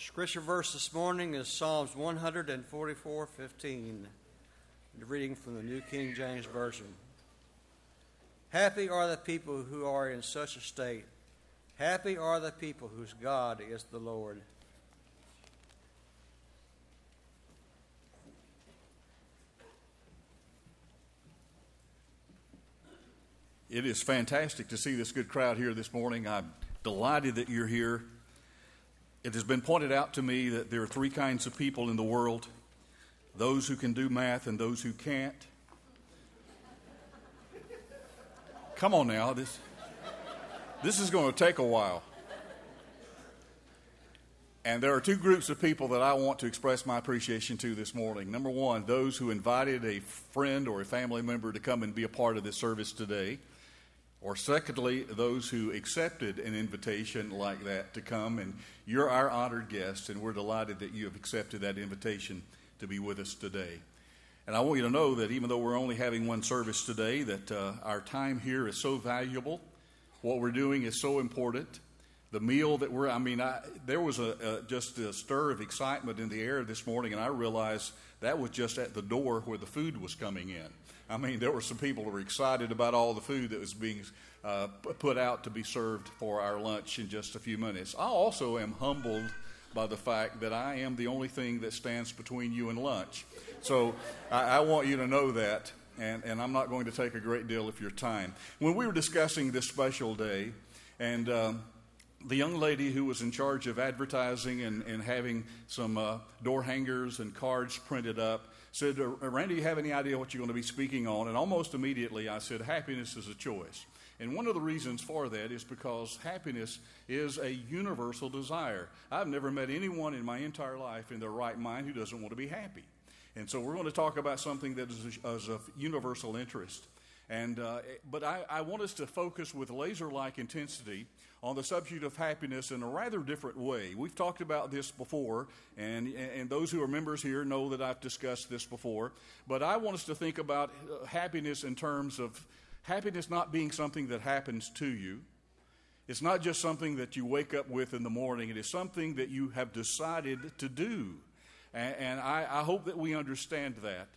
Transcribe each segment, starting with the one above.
Scripture verse this morning is Psalms 144 15, reading from the New King James Version. Happy are the people who are in such a state. Happy are the people whose God is the Lord. It is fantastic to see this good crowd here this morning. I'm delighted that you're here. It has been pointed out to me that there are three kinds of people in the world those who can do math and those who can't. Come on now, this, this is going to take a while. And there are two groups of people that I want to express my appreciation to this morning. Number one, those who invited a friend or a family member to come and be a part of this service today. Or, secondly, those who accepted an invitation like that to come, and you're our honored guest, and we're delighted that you have accepted that invitation to be with us today. And I want you to know that even though we're only having one service today, that uh, our time here is so valuable. What we're doing is so important. The meal that we're, I mean, I, there was a, a, just a stir of excitement in the air this morning, and I realized that was just at the door where the food was coming in. I mean, there were some people who were excited about all the food that was being uh, put out to be served for our lunch in just a few minutes. I also am humbled by the fact that I am the only thing that stands between you and lunch. So I, I want you to know that, and, and I'm not going to take a great deal of your time. When we were discussing this special day, and um, the young lady who was in charge of advertising and, and having some uh, door hangers and cards printed up said, uh, Randy, you have any idea what you're going to be speaking on? And almost immediately I said, happiness is a choice. And one of the reasons for that is because happiness is a universal desire. I've never met anyone in my entire life in their right mind who doesn't want to be happy. And so we're going to talk about something that is, is of universal interest. And, uh, but I, I want us to focus with laser like intensity on the subject of happiness in a rather different way. We've talked about this before, and, and those who are members here know that I've discussed this before. But I want us to think about uh, happiness in terms of happiness not being something that happens to you. It's not just something that you wake up with in the morning, it is something that you have decided to do. And, and I, I, hope that we understand that.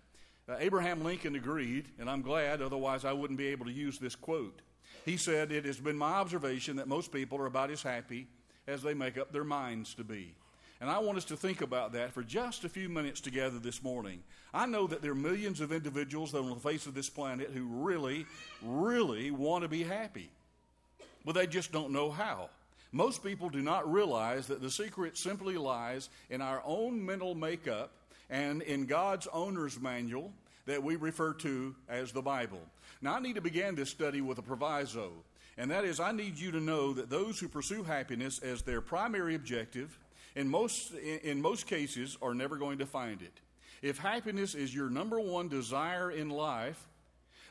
Uh, Abraham Lincoln agreed, and I'm glad, otherwise, I wouldn't be able to use this quote. He said, It has been my observation that most people are about as happy as they make up their minds to be. And I want us to think about that for just a few minutes together this morning. I know that there are millions of individuals on the face of this planet who really, really want to be happy, but they just don't know how. Most people do not realize that the secret simply lies in our own mental makeup and in God's owner's manual that we refer to as the Bible. Now, I need to begin this study with a proviso, and that is I need you to know that those who pursue happiness as their primary objective, in most, in most cases, are never going to find it. If happiness is your number one desire in life,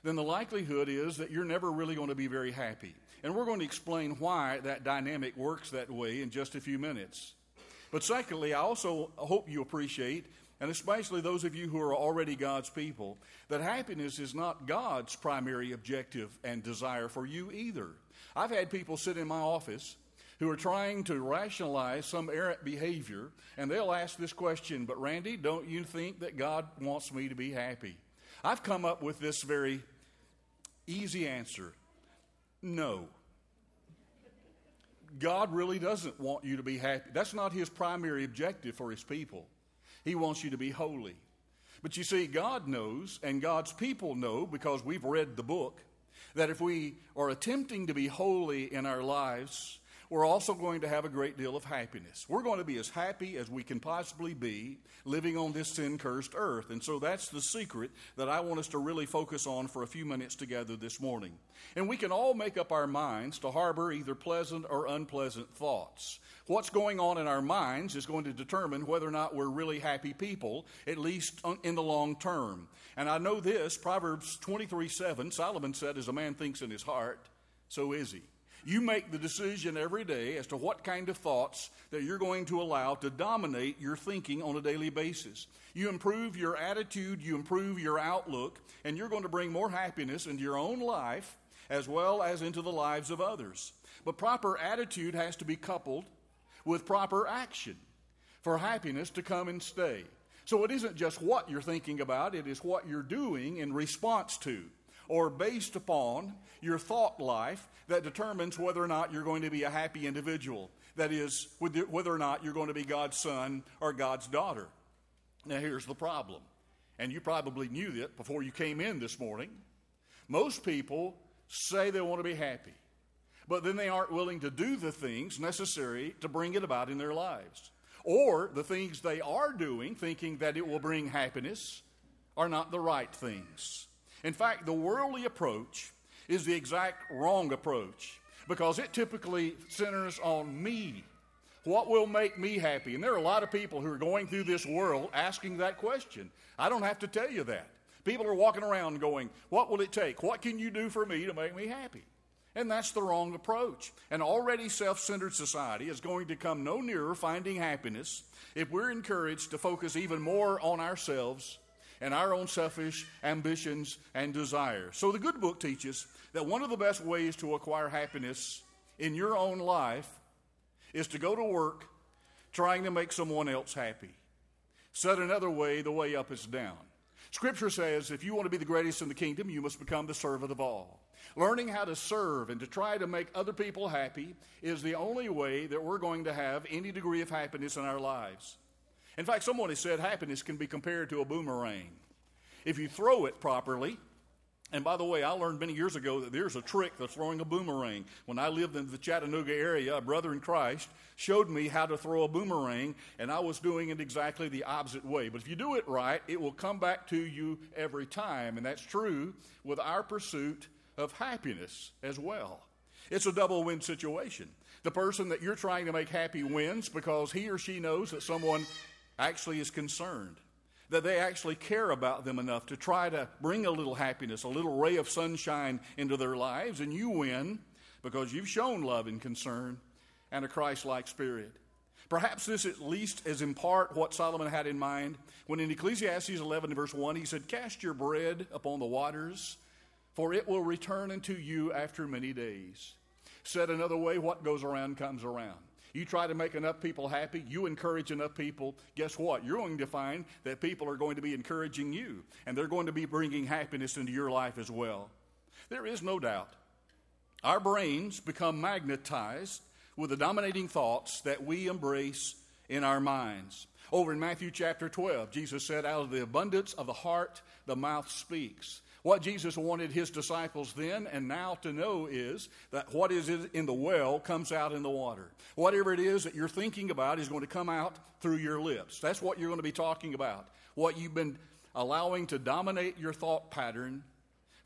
then the likelihood is that you're never really going to be very happy. And we're going to explain why that dynamic works that way in just a few minutes. But secondly, I also hope you appreciate and especially those of you who are already God's people, that happiness is not God's primary objective and desire for you either. I've had people sit in my office who are trying to rationalize some errant behavior, and they'll ask this question, But Randy, don't you think that God wants me to be happy? I've come up with this very easy answer no. God really doesn't want you to be happy. That's not his primary objective for his people. He wants you to be holy. But you see, God knows, and God's people know, because we've read the book, that if we are attempting to be holy in our lives, we're also going to have a great deal of happiness. We're going to be as happy as we can possibly be living on this sin cursed earth. And so that's the secret that I want us to really focus on for a few minutes together this morning. And we can all make up our minds to harbor either pleasant or unpleasant thoughts. What's going on in our minds is going to determine whether or not we're really happy people, at least in the long term. And I know this Proverbs 23 7, Solomon said, As a man thinks in his heart, so is he. You make the decision every day as to what kind of thoughts that you're going to allow to dominate your thinking on a daily basis. You improve your attitude, you improve your outlook, and you're going to bring more happiness into your own life as well as into the lives of others. But proper attitude has to be coupled with proper action. for happiness to come and stay. So it isn't just what you're thinking about, it is what you're doing in response to or based upon your thought life that determines whether or not you're going to be a happy individual. That is, whether or not you're going to be God's son or God's daughter. Now, here's the problem, and you probably knew that before you came in this morning. Most people say they want to be happy, but then they aren't willing to do the things necessary to bring it about in their lives. Or the things they are doing, thinking that it will bring happiness, are not the right things. In fact, the worldly approach is the exact wrong approach because it typically centers on me. What will make me happy? And there are a lot of people who are going through this world asking that question. I don't have to tell you that. People are walking around going, What will it take? What can you do for me to make me happy? And that's the wrong approach. An already self centered society is going to come no nearer finding happiness if we're encouraged to focus even more on ourselves and our own selfish ambitions and desires. So the good book teaches that one of the best ways to acquire happiness in your own life is to go to work trying to make someone else happy. Said another way, the way up is down. Scripture says if you want to be the greatest in the kingdom, you must become the servant of all. Learning how to serve and to try to make other people happy is the only way that we're going to have any degree of happiness in our lives. In fact, someone has said happiness can be compared to a boomerang. If you throw it properly, and by the way, I learned many years ago that there's a trick to throwing a boomerang. When I lived in the Chattanooga area, a brother in Christ showed me how to throw a boomerang, and I was doing it exactly the opposite way. But if you do it right, it will come back to you every time. And that's true with our pursuit of happiness as well. It's a double win situation. The person that you're trying to make happy wins because he or she knows that someone actually is concerned, that they actually care about them enough to try to bring a little happiness, a little ray of sunshine into their lives, and you win because you've shown love and concern and a Christ like spirit. Perhaps this at least is in part what Solomon had in mind when in Ecclesiastes 11, verse 1, he said, Cast your bread upon the waters, for it will return unto you after many days. Said another way, what goes around comes around. You try to make enough people happy, you encourage enough people, guess what? You're going to find that people are going to be encouraging you, and they're going to be bringing happiness into your life as well. There is no doubt. Our brains become magnetized with the dominating thoughts that we embrace in our minds. Over in Matthew chapter 12, Jesus said, Out of the abundance of the heart, the mouth speaks. What Jesus wanted his disciples then and now to know is that what is in the well comes out in the water. Whatever it is that you're thinking about is going to come out through your lips. That's what you're going to be talking about. What you've been allowing to dominate your thought pattern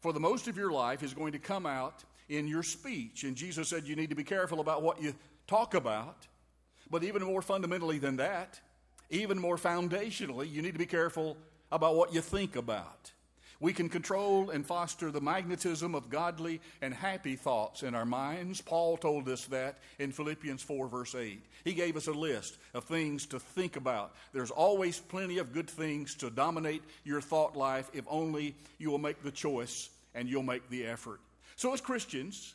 for the most of your life is going to come out in your speech. And Jesus said you need to be careful about what you talk about. But even more fundamentally than that, even more foundationally, you need to be careful about what you think about. We can control and foster the magnetism of godly and happy thoughts in our minds. Paul told us that in Philippians 4, verse 8. He gave us a list of things to think about. There's always plenty of good things to dominate your thought life if only you will make the choice and you'll make the effort. So, as Christians,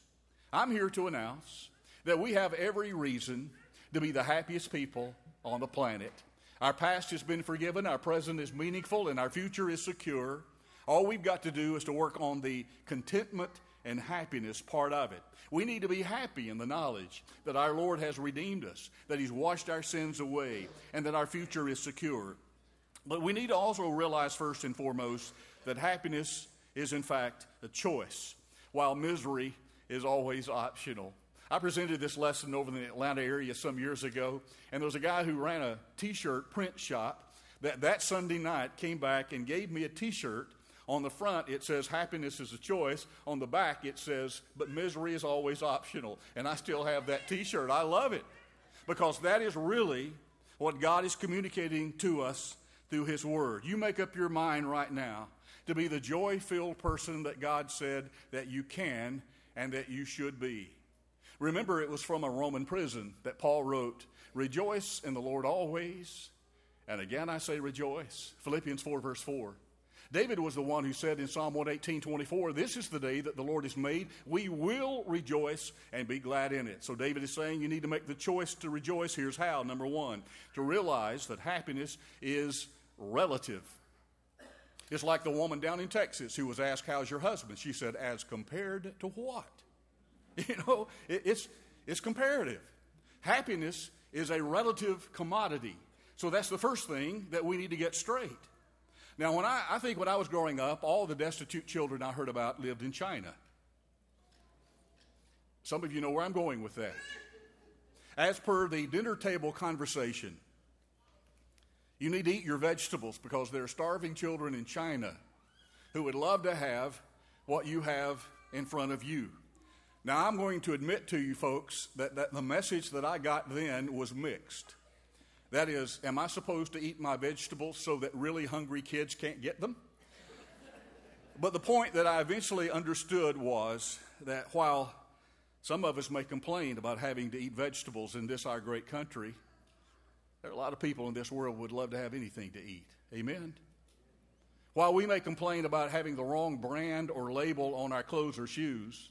I'm here to announce that we have every reason to be the happiest people on the planet. Our past has been forgiven, our present is meaningful, and our future is secure. All we've got to do is to work on the contentment and happiness part of it. We need to be happy in the knowledge that our Lord has redeemed us, that He's washed our sins away, and that our future is secure. But we need to also realize, first and foremost, that happiness is, in fact, a choice, while misery is always optional. I presented this lesson over in the Atlanta area some years ago, and there was a guy who ran a t shirt print shop that that Sunday night came back and gave me a t shirt on the front, it says happiness is a choice. On the back, it says, but misery is always optional. And I still have that t shirt. I love it because that is really what God is communicating to us through His Word. You make up your mind right now to be the joy filled person that God said that you can and that you should be. Remember, it was from a Roman prison that Paul wrote, Rejoice in the Lord always. And again, I say rejoice. Philippians 4, verse 4. David was the one who said in Psalm 118 24, This is the day that the Lord has made. We will rejoice and be glad in it. So David is saying you need to make the choice to rejoice. Here's how. Number one, to realize that happiness is relative. It's like the woman down in Texas who was asked, How's your husband? She said, As compared to what? You know, it's, it's comparative. Happiness is a relative commodity. So that's the first thing that we need to get straight. Now, when I, I think when I was growing up, all the destitute children I heard about lived in China. Some of you know where I'm going with that. As per the dinner table conversation, you need to eat your vegetables because there are starving children in China who would love to have what you have in front of you. Now, I'm going to admit to you folks that, that the message that I got then was mixed. That is, am I supposed to eat my vegetables so that really hungry kids can't get them? But the point that I eventually understood was that while some of us may complain about having to eat vegetables in this our great country, there are a lot of people in this world would love to have anything to eat. Amen. While we may complain about having the wrong brand or label on our clothes or shoes,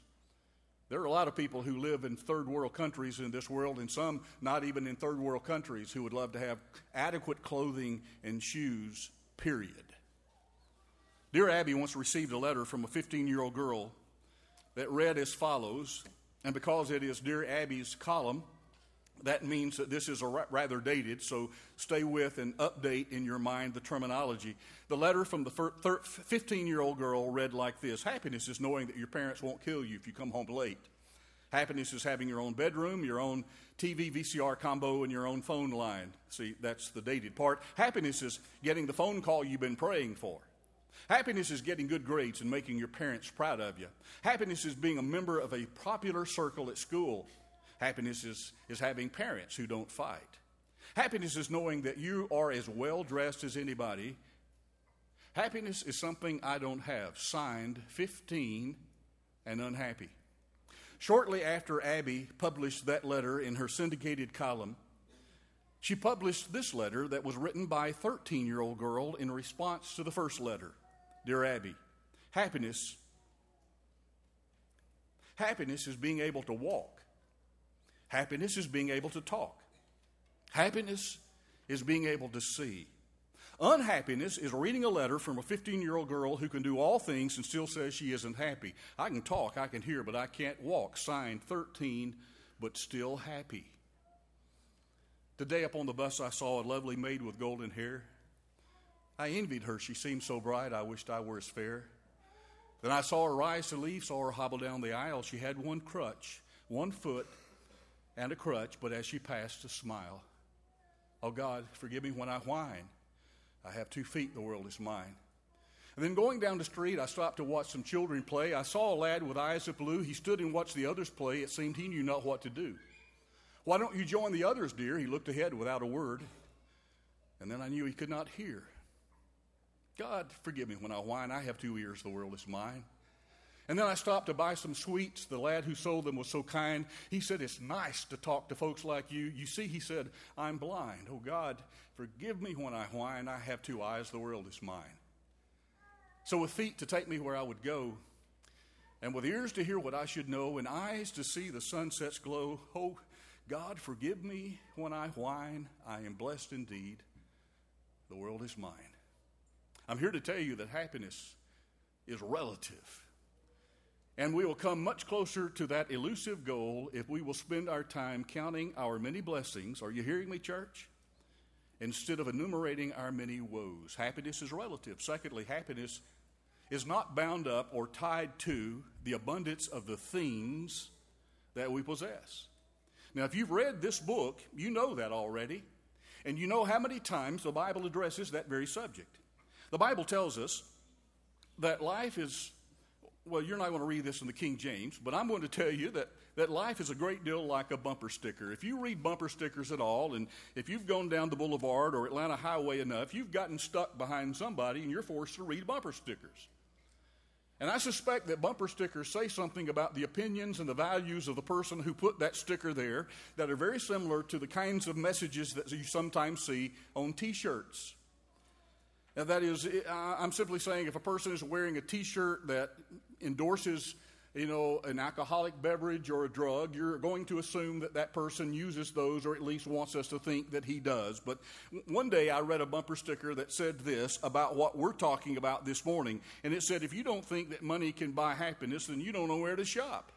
there are a lot of people who live in third world countries in this world, and some not even in third world countries, who would love to have adequate clothing and shoes, period. Dear Abby once received a letter from a 15 year old girl that read as follows, and because it is Dear Abby's column, that means that this is rather dated, so stay with and update in your mind the terminology. The letter from the 15 year old girl read like this Happiness is knowing that your parents won't kill you if you come home late. Happiness is having your own bedroom, your own TV VCR combo, and your own phone line. See, that's the dated part. Happiness is getting the phone call you've been praying for. Happiness is getting good grades and making your parents proud of you. Happiness is being a member of a popular circle at school. Happiness is, is having parents who don't fight. Happiness is knowing that you are as well dressed as anybody. Happiness is something I don't have. Signed 15 and unhappy. Shortly after Abby published that letter in her syndicated column, she published this letter that was written by a 13 year old girl in response to the first letter Dear Abby, happiness. Happiness is being able to walk. Happiness is being able to talk. Happiness is being able to see. Unhappiness is reading a letter from a 15 year old girl who can do all things and still says she isn't happy. I can talk, I can hear, but I can't walk. Signed 13, but still happy. Today up on the bus, I saw a lovely maid with golden hair. I envied her. She seemed so bright, I wished I were as fair. Then I saw her rise to leave, saw her hobble down the aisle. She had one crutch, one foot, and a crutch, but as she passed, a smile. Oh God, forgive me when I whine. I have two feet, the world is mine. And then going down the street, I stopped to watch some children play. I saw a lad with eyes of blue. He stood and watched the others play. It seemed he knew not what to do. Why don't you join the others, dear? He looked ahead without a word. And then I knew he could not hear. God, forgive me when I whine. I have two ears, the world is mine. And then I stopped to buy some sweets. The lad who sold them was so kind. He said, It's nice to talk to folks like you. You see, he said, I'm blind. Oh, God, forgive me when I whine. I have two eyes. The world is mine. So, with feet to take me where I would go, and with ears to hear what I should know, and eyes to see the sunset's glow, oh, God, forgive me when I whine. I am blessed indeed. The world is mine. I'm here to tell you that happiness is relative. And we will come much closer to that elusive goal if we will spend our time counting our many blessings. Are you hearing me, church? Instead of enumerating our many woes. Happiness is relative. Secondly, happiness is not bound up or tied to the abundance of the things that we possess. Now, if you've read this book, you know that already. And you know how many times the Bible addresses that very subject. The Bible tells us that life is well, you're not going to read this in the King James, but I'm going to tell you that, that life is a great deal like a bumper sticker. If you read bumper stickers at all, and if you've gone down the boulevard or Atlanta Highway enough, you've gotten stuck behind somebody and you're forced to read bumper stickers. And I suspect that bumper stickers say something about the opinions and the values of the person who put that sticker there that are very similar to the kinds of messages that you sometimes see on t shirts. Now, that is, I'm simply saying if a person is wearing a t shirt that endorses you know, an alcoholic beverage or a drug, you're going to assume that that person uses those or at least wants us to think that he does. But one day I read a bumper sticker that said this about what we're talking about this morning. And it said, if you don't think that money can buy happiness, then you don't know where to shop.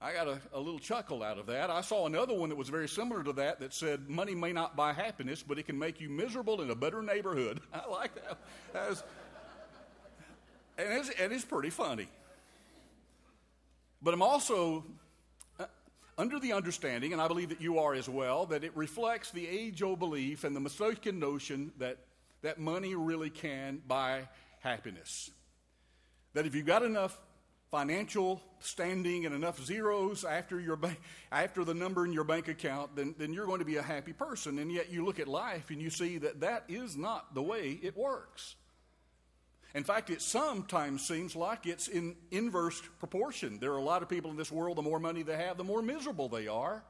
I got a, a little chuckle out of that. I saw another one that was very similar to that that said, money may not buy happiness, but it can make you miserable in a better neighborhood. I like that. that was, and, it's, and it's pretty funny. But I'm also uh, under the understanding, and I believe that you are as well, that it reflects the age old belief and the mistaken notion that, that money really can buy happiness. That if you've got enough financial standing and enough zeros after, your ba- after the number in your bank account, then, then you're going to be a happy person. And yet you look at life and you see that that is not the way it works. In fact, it sometimes seems like it's in inverse proportion. There are a lot of people in this world, the more money they have, the more miserable they are.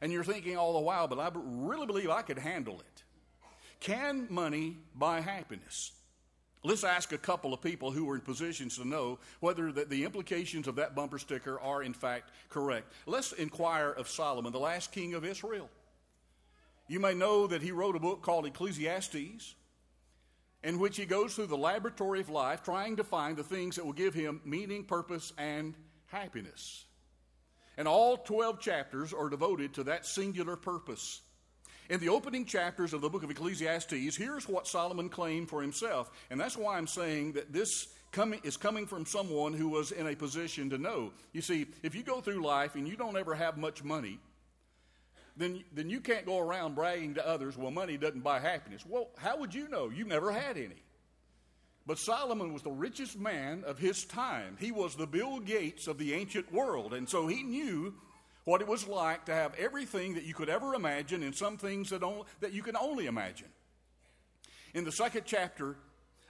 And you're thinking all the while, but I really believe I could handle it. Can money buy happiness? Let's ask a couple of people who are in positions to know whether the, the, implications of that bumper sticker are in fact correct. Let's inquire of Solomon, the last king of Israel. You may know that he wrote a book called Ecclesiastes in which he goes through the laboratory of life trying to find the things that will give him meaning, purpose, and happiness. And all 12 chapters are devoted to that singular purpose. In the opening chapters of the book of Ecclesiastes, here's what Solomon claimed for himself. And that's why I'm saying that this is coming from someone who was in a position to know. You see, if you go through life and you don't ever have much money, then, then you can't go around bragging to others, well, money doesn't buy happiness. Well, how would you know? You've never had any. But Solomon was the richest man of his time. He was the Bill Gates of the ancient world. And so he knew what it was like to have everything that you could ever imagine and some things that, only, that you can only imagine. In the second chapter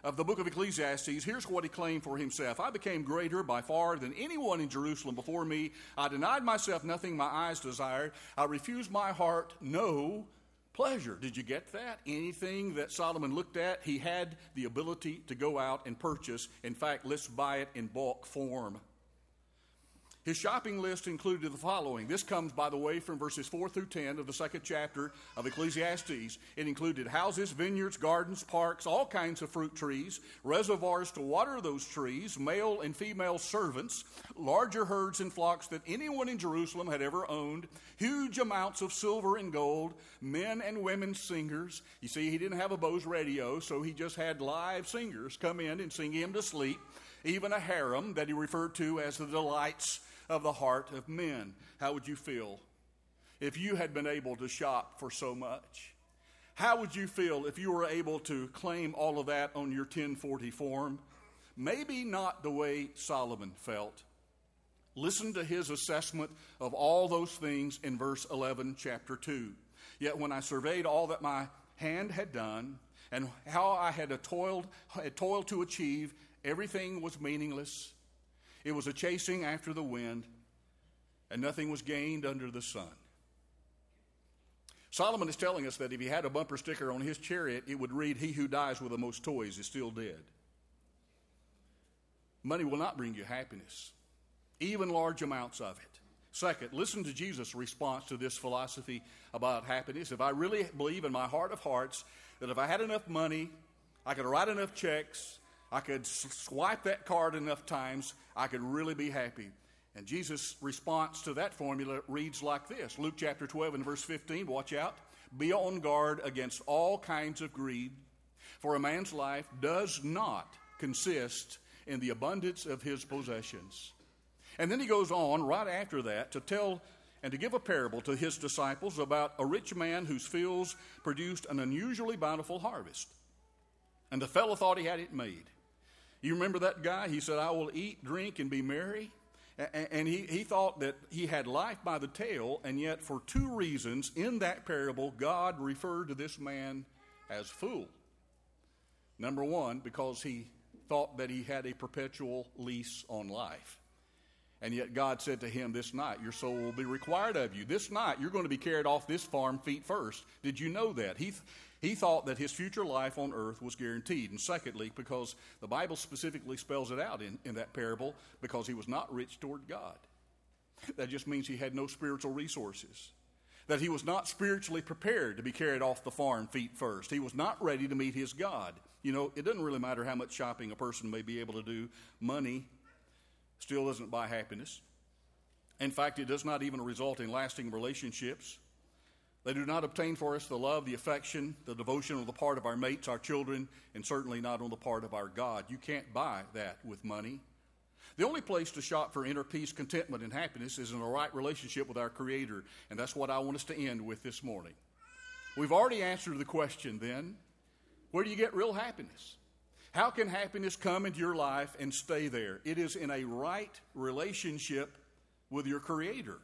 of the book of Ecclesiastes, here's what he claimed for himself I became greater by far than anyone in Jerusalem before me. I denied myself nothing my eyes desired. I refused my heart no pleasure. Did you get that? Anything that Solomon looked at, he had the ability to go out and purchase. In fact, let's buy it in bulk form. His shopping list included the following. This comes, by the way, from verses 4 through 10 of the second chapter of Ecclesiastes. It included houses, vineyards, gardens, parks, all kinds of fruit trees, reservoirs to water those trees, male and female servants, larger herds and flocks than anyone in Jerusalem had ever owned, huge amounts of silver and gold, men and women singers. You see, he didn't have a Bose radio, so he just had live singers come in and sing him to sleep, even a harem that he referred to as the delights of the heart of men. How would you feel if you had been able to shop for so much? How would you feel if you were able to claim all of that on your 1040 form? Maybe not the way Solomon felt. Listen to his assessment of all those things in verse 11, chapter 2. Yet when I surveyed all that my hand had done and how I had toiled, had toiled to achieve, everything was meaningless it was a chasing after the wind, and nothing was gained under the sun. Solomon is telling us that if he had a bumper sticker on his chariot, it would read, He who dies with the most toys is still dead. Money will not bring you happiness, even large amounts of it. Second, listen to Jesus' response to this philosophy about happiness. If I really believe in my heart of hearts that if I had enough money, I could write enough checks, I could swipe that card enough times, I could really be happy. And Jesus' response to that formula reads like this Luke chapter 12 and verse 15, watch out. Be on guard against all kinds of greed, for a man's life does not consist in the abundance of his possessions. And then he goes on right after that to tell and to give a parable to his disciples about a rich man whose fields produced an unusually bountiful harvest. And the fellow thought he had it made. You remember that guy? He said, I will eat, drink, and be merry. And he, he thought that he had life by the tail, and yet, for two reasons, in that parable, God referred to this man as fool. Number one, because he thought that he had a perpetual lease on life. And yet, God said to him, This night your soul will be required of you. This night you're going to be carried off this farm feet first. Did you know that? He, He thought that his future life on earth was guaranteed. And secondly, because the Bible specifically spells it out in, in that parable, because he was not rich toward God. That just means he had no spiritual resources. That he was not spiritually prepared to be carried off the farm feet first. He was not ready to meet his God. You know, it doesn't really matter how much shopping a person may be able to do, money still doesn't buy happiness. In fact, it does not even result in lasting relationships. They do not obtain for us the love, the affection, the devotion on the part of our mates, our children, and certainly not on the part of our God. You can't buy that with money. The only place to shop for inner peace, contentment, and happiness is in a right relationship with our Creator. And that's what I want us to end with this morning. We've already answered the question then where do you get real happiness? How can happiness come into your life and stay there? It is in a right relationship with your Creator.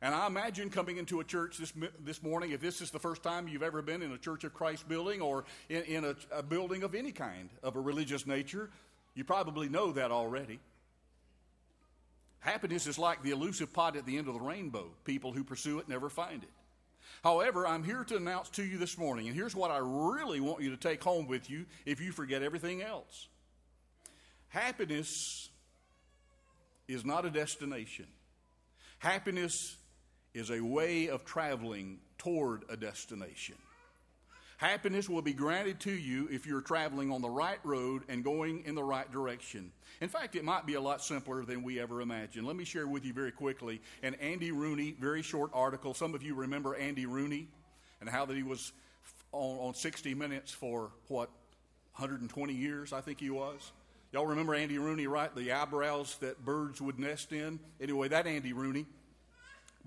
And I imagine coming into a church this, this morning, if this is the first time you've ever been in a Church of Christ building or in, in a, a building of any kind of a religious nature, you probably know that already. Happiness is like the elusive pot at the end of the rainbow. People who pursue it never find it. However, I'm here to announce to you this morning, and here's what I really want you to take home with you if you forget everything else. Happiness is not a destination. Happiness is a way of traveling toward a destination. Happiness will be granted to you if you're traveling on the right road and going in the right direction. In fact, it might be a lot simpler than we ever imagined. Let me share with you very quickly an Andy Rooney, very short article. Some of you remember Andy Rooney and how that he was on, on 60 Minutes for what, 120 years, I think he was. Y'all remember Andy Rooney, right? The eyebrows that birds would nest in? Anyway, that Andy Rooney.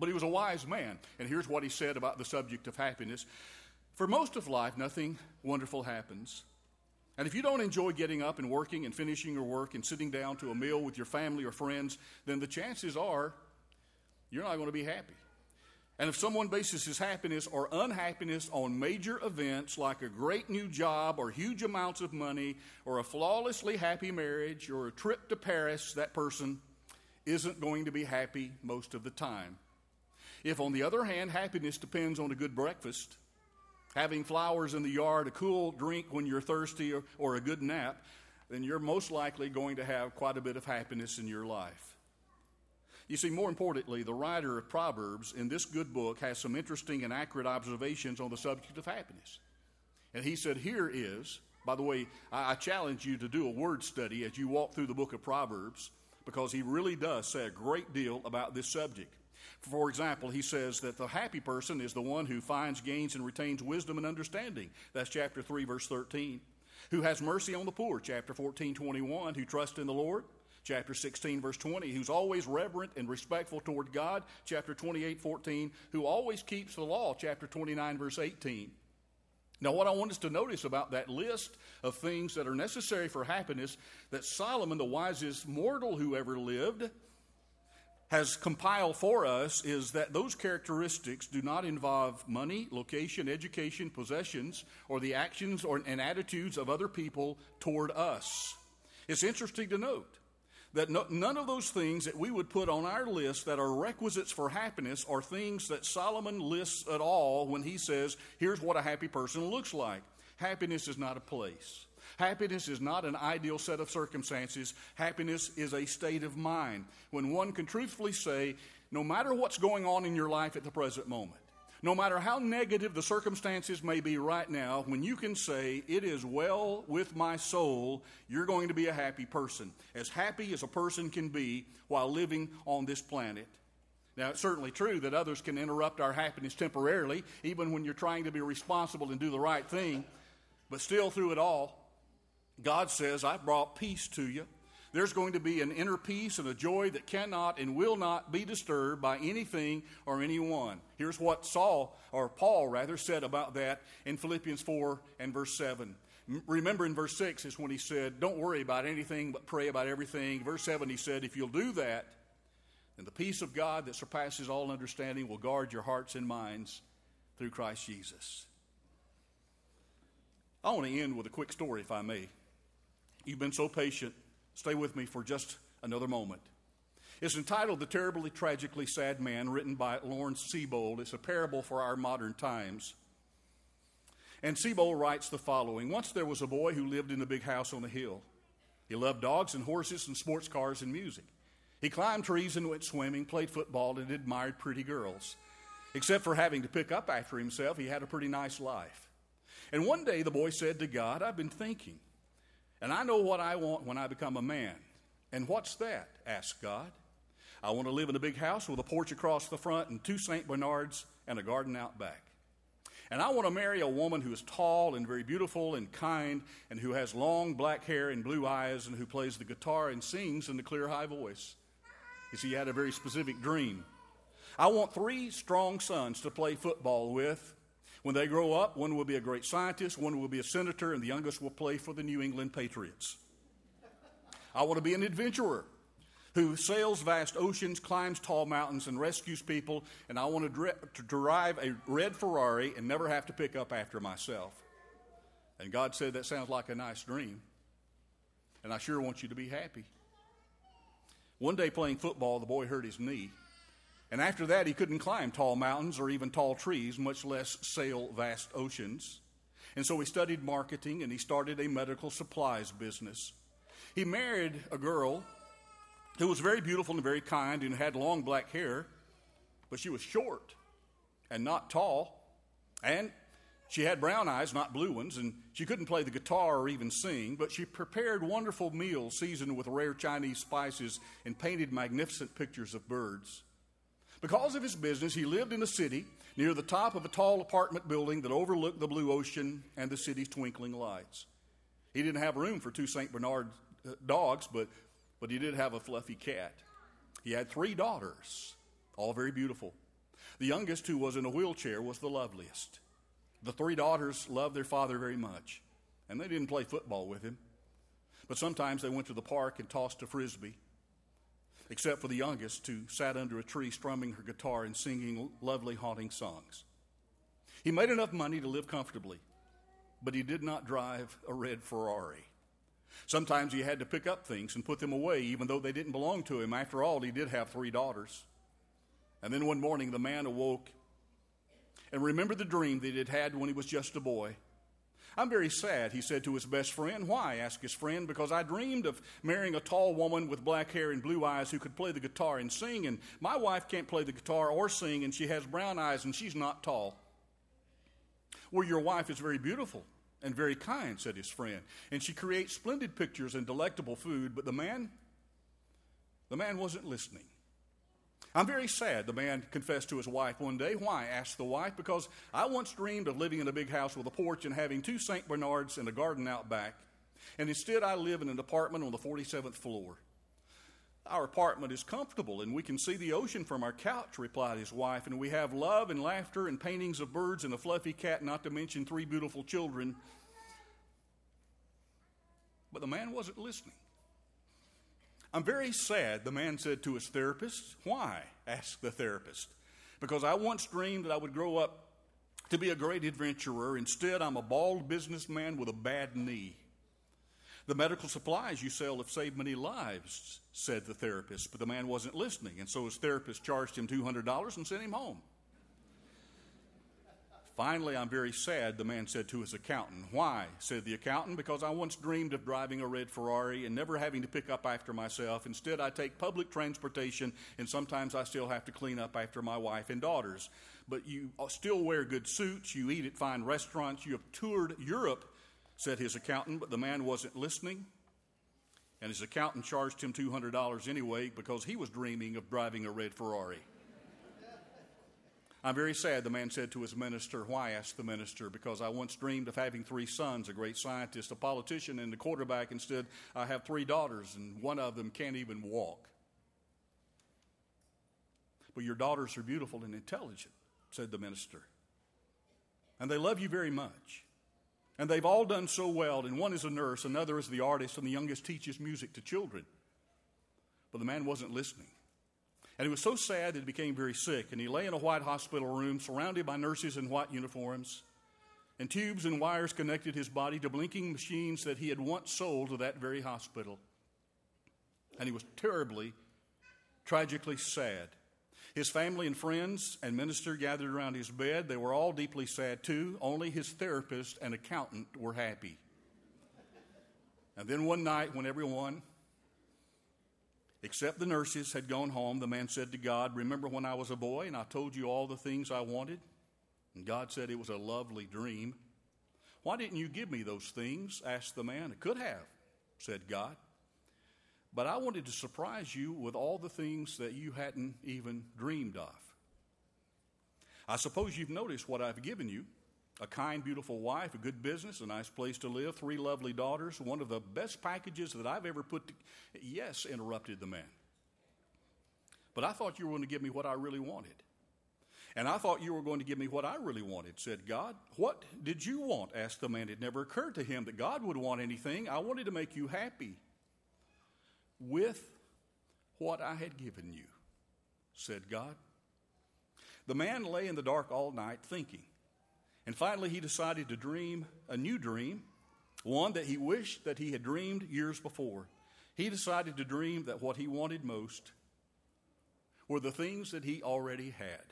But he was a wise man. And here's what he said about the subject of happiness For most of life, nothing wonderful happens. And if you don't enjoy getting up and working and finishing your work and sitting down to a meal with your family or friends, then the chances are you're not going to be happy. And if someone bases his happiness or unhappiness on major events like a great new job or huge amounts of money or a flawlessly happy marriage or a trip to Paris, that person isn't going to be happy most of the time. If, on the other hand, happiness depends on a good breakfast, having flowers in the yard, a cool drink when you're thirsty, or, or a good nap, then you're most likely going to have quite a bit of happiness in your life. You see, more importantly, the writer of Proverbs in this good book has some interesting and accurate observations on the subject of happiness. And he said, Here is, by the way, I, I challenge you to do a word study as you walk through the book of Proverbs because he really does say a great deal about this subject. For example, he says that the happy person is the one who finds, gains, and retains wisdom and understanding. That's chapter 3, verse 13. Who has mercy on the poor, chapter 14, 21. Who trusts in the Lord, chapter 16, verse 20. Who's always reverent and respectful toward God, chapter 28, 14. Who always keeps the law, chapter 29, verse 18. Now, what I want us to notice about that list of things that are necessary for happiness that Solomon, the wisest mortal who ever lived, has compiled for us is that those characteristics do not involve money, location, education, possessions, or the actions or, and attitudes of other people toward us. It's interesting to note that no, none of those things that we would put on our list that are requisites for happiness are things that Solomon lists at all when he says, here's what a happy person looks like. Happiness is not a place. Happiness is not an ideal set of circumstances. Happiness is a state of mind. When one can truthfully say, no matter what's going on in your life at the present moment, no matter how negative the circumstances may be right now, when you can say, It is well with my soul, you're going to be a happy person. As happy as a person can be while living on this planet. Now, it's certainly true that others can interrupt our happiness temporarily, even when you're trying to be responsible and do the right thing. But still, through it all, God says, I've brought peace to you. There's going to be an inner peace and a joy that cannot and will not be disturbed by anything or anyone. Here's what Saul, or Paul rather, said about that in Philippians 4 and verse 7. Remember in verse 6 is when he said, Don't worry about anything, but pray about everything. Verse 7, he said, If you'll do that, then the peace of God that surpasses all understanding will guard your hearts and minds through Christ Jesus. I want to end with a quick story, if I may. You've been so patient. Stay with me for just another moment. It's entitled The Terribly Tragically Sad Man, written by Lawrence Siebold. It's a parable for our modern times. And Siebold writes the following Once there was a boy who lived in a big house on a hill. He loved dogs and horses and sports cars and music. He climbed trees and went swimming, played football, and admired pretty girls. Except for having to pick up after himself, he had a pretty nice life. And one day the boy said to God, I've been thinking, and I know what I want when I become a man. And what's that? asked God. I want to live in a big house with a porch across the front and two St. Bernards and a garden out back. And I want to marry a woman who is tall and very beautiful and kind and who has long black hair and blue eyes and who plays the guitar and sings in a clear, high voice. You see, he had a very specific dream. I want three strong sons to play football with. When they grow up, one will be a great scientist, one will be a senator, and the youngest will play for the New England Patriots. I want to be an adventurer who sails vast oceans, climbs tall mountains, and rescues people. And I want to, dri- to drive a red Ferrari and never have to pick up after myself. And God said, That sounds like a nice dream. And I sure want you to be happy. One day playing football, the boy hurt his knee. And after that, he couldn't climb tall mountains or even tall trees, much less sail vast oceans. And so he studied marketing and he started a medical supplies business. He married a girl who was very beautiful and very kind and had long black hair, but she was short and not tall. And she had brown eyes, not blue ones, and she couldn't play the guitar or even sing, but she prepared wonderful meals seasoned with rare Chinese spices and painted magnificent pictures of birds. Because of his business, he lived in a city near the top of a tall apartment building that overlooked the blue ocean and the city's twinkling lights. He didn't have room for two St. Bernard uh, dogs, but but he did have a fluffy cat. He had three daughters, all very beautiful. The youngest, who was in a wheelchair, was the loveliest. The three daughters loved their father very much, and they didn't play football with him. But sometimes they went to the park and tossed a frisbee, except for the youngest, who sat under a tree strumming her guitar and singing lovely, haunting songs. He made enough money to live comfortably, but he did not drive a red Ferrari. Sometimes he had to pick up things and put them away, even though they didn't belong to him. After all, he did have three daughters. And then one morning, the man awoke and remembered the dream that he had had when he was just a boy. I'm very sad, he said to his best friend. Why? asked his friend. Because I dreamed of marrying a tall woman with black hair and blue eyes who could play the guitar and sing, and my wife can't play the guitar or sing, and she has brown eyes and she's not tall. Well, your wife is very beautiful, and very kind, said his friend. And she creates splendid pictures and delectable food, but the man, the man wasn't listening. I'm very sad, the man confessed to his wife one day. Why? asked the wife. Because I once dreamed of living in a big house with a porch and having two St. Bernards and a garden out back. And instead, I live in an apartment on the 47th floor. Our apartment is comfortable and we can see the ocean from our couch, replied his wife, and we have love and laughter and paintings of birds and a fluffy cat, not to mention three beautiful children. But the man wasn't listening. I'm very sad, the man said to his therapist. Why? asked the therapist. Because I once dreamed that I would grow up to be a great adventurer. Instead, I'm a bald businessman with a bad knee. The medical supplies you sell have saved many lives, said the therapist, but the man wasn't listening, and so his therapist charged him $200 and sent him home. Finally, I'm very sad, the man said to his accountant. Why? said the accountant. Because I once dreamed of driving a red Ferrari and never having to pick up after myself. Instead, I take public transportation, and sometimes I still have to clean up after my wife and daughters. But you uh, still wear good suits, you eat at fine restaurants, you have toured Europe said his accountant, but the man wasn't listening. And his accountant charged him $200 anyway because he was dreaming of driving a red Ferrari. I'm very sad, the man said to his minister. Why? asked the minister. Because I once dreamed of having three sons, a great scientist, a politician, and a quarterback. Instead, I have three daughters, and one of them can't even walk. But your daughters are beautiful and intelligent, said the minister. And they love you very much. And they've all done so well. And one is a nurse, another is the artist, and the youngest teaches music to children. But the man wasn't listening. And he was so sad that he became very sick. And he lay in a white hospital room surrounded by nurses in white uniforms. And tubes and wires connected his body to blinking machines that he had once sold to that very hospital. And he was terribly, tragically sad. His family and friends and minister gathered around his bed. They were all deeply sad too. Only his therapist and accountant were happy. And then one night, when everyone except the nurses had gone home, the man said to God, Remember when I was a boy and I told you all the things I wanted? And God said it was a lovely dream. Why didn't you give me those things? asked the man. I could have, said God. But I wanted to surprise you with all the things that you hadn't even dreamed of. I suppose you've noticed what I've given you a kind, beautiful wife, a good business, a nice place to live, three lovely daughters, one of the best packages that I've ever put to. Yes, interrupted the man. But I thought you were going to give me what I really wanted. And I thought you were going to give me what I really wanted, said God. What did you want? asked the man. It never occurred to him that God would want anything. I wanted to make you happy with what I had given you, said God. The man lay in the dark all night thinking. And finally, he decided to dream a new dream, one that he wished that he had dreamed years before. He decided to dream that what he wanted most were the things that he already had.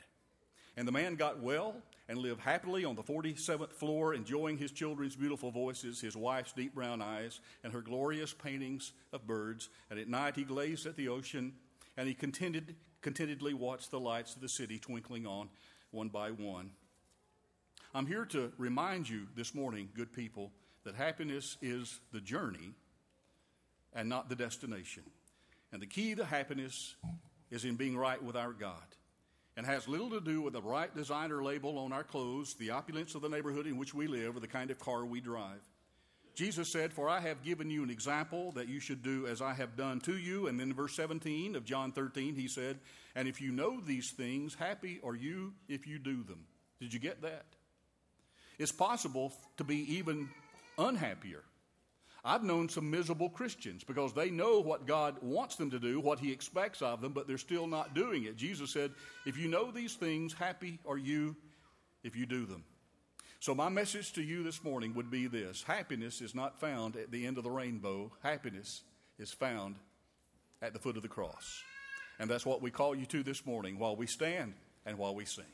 And the man got well and lived happily on the 47th floor, enjoying his children's beautiful voices, his wife's deep brown eyes, and her glorious paintings of birds. And at night he gazed at the ocean, and he contented, contentedly watched the lights of the city twinkling on one by one. I'm here to remind you this morning, good people, that happiness is the journey and not the destination. And the key to happiness is in being right with our God and has little to do with the right designer label on our clothes, the opulence of the neighborhood in which we live, or the kind of car we drive. Jesus said, For I have given you an example that you should do as I have done to you. And then verse 17 of John 13, he said, And if you know these things, happy are you if you do them. Did you get that? It's possible to be even unhappier I've known some miserable Christians because they know what God wants them to do, what He expects of them, but they're still not doing it. Jesus said, If you know these things, happy are you if you do them. So, my message to you this morning would be this happiness is not found at the end of the rainbow, happiness is found at the foot of the cross. And that's what we call you to this morning while we stand and while we sing.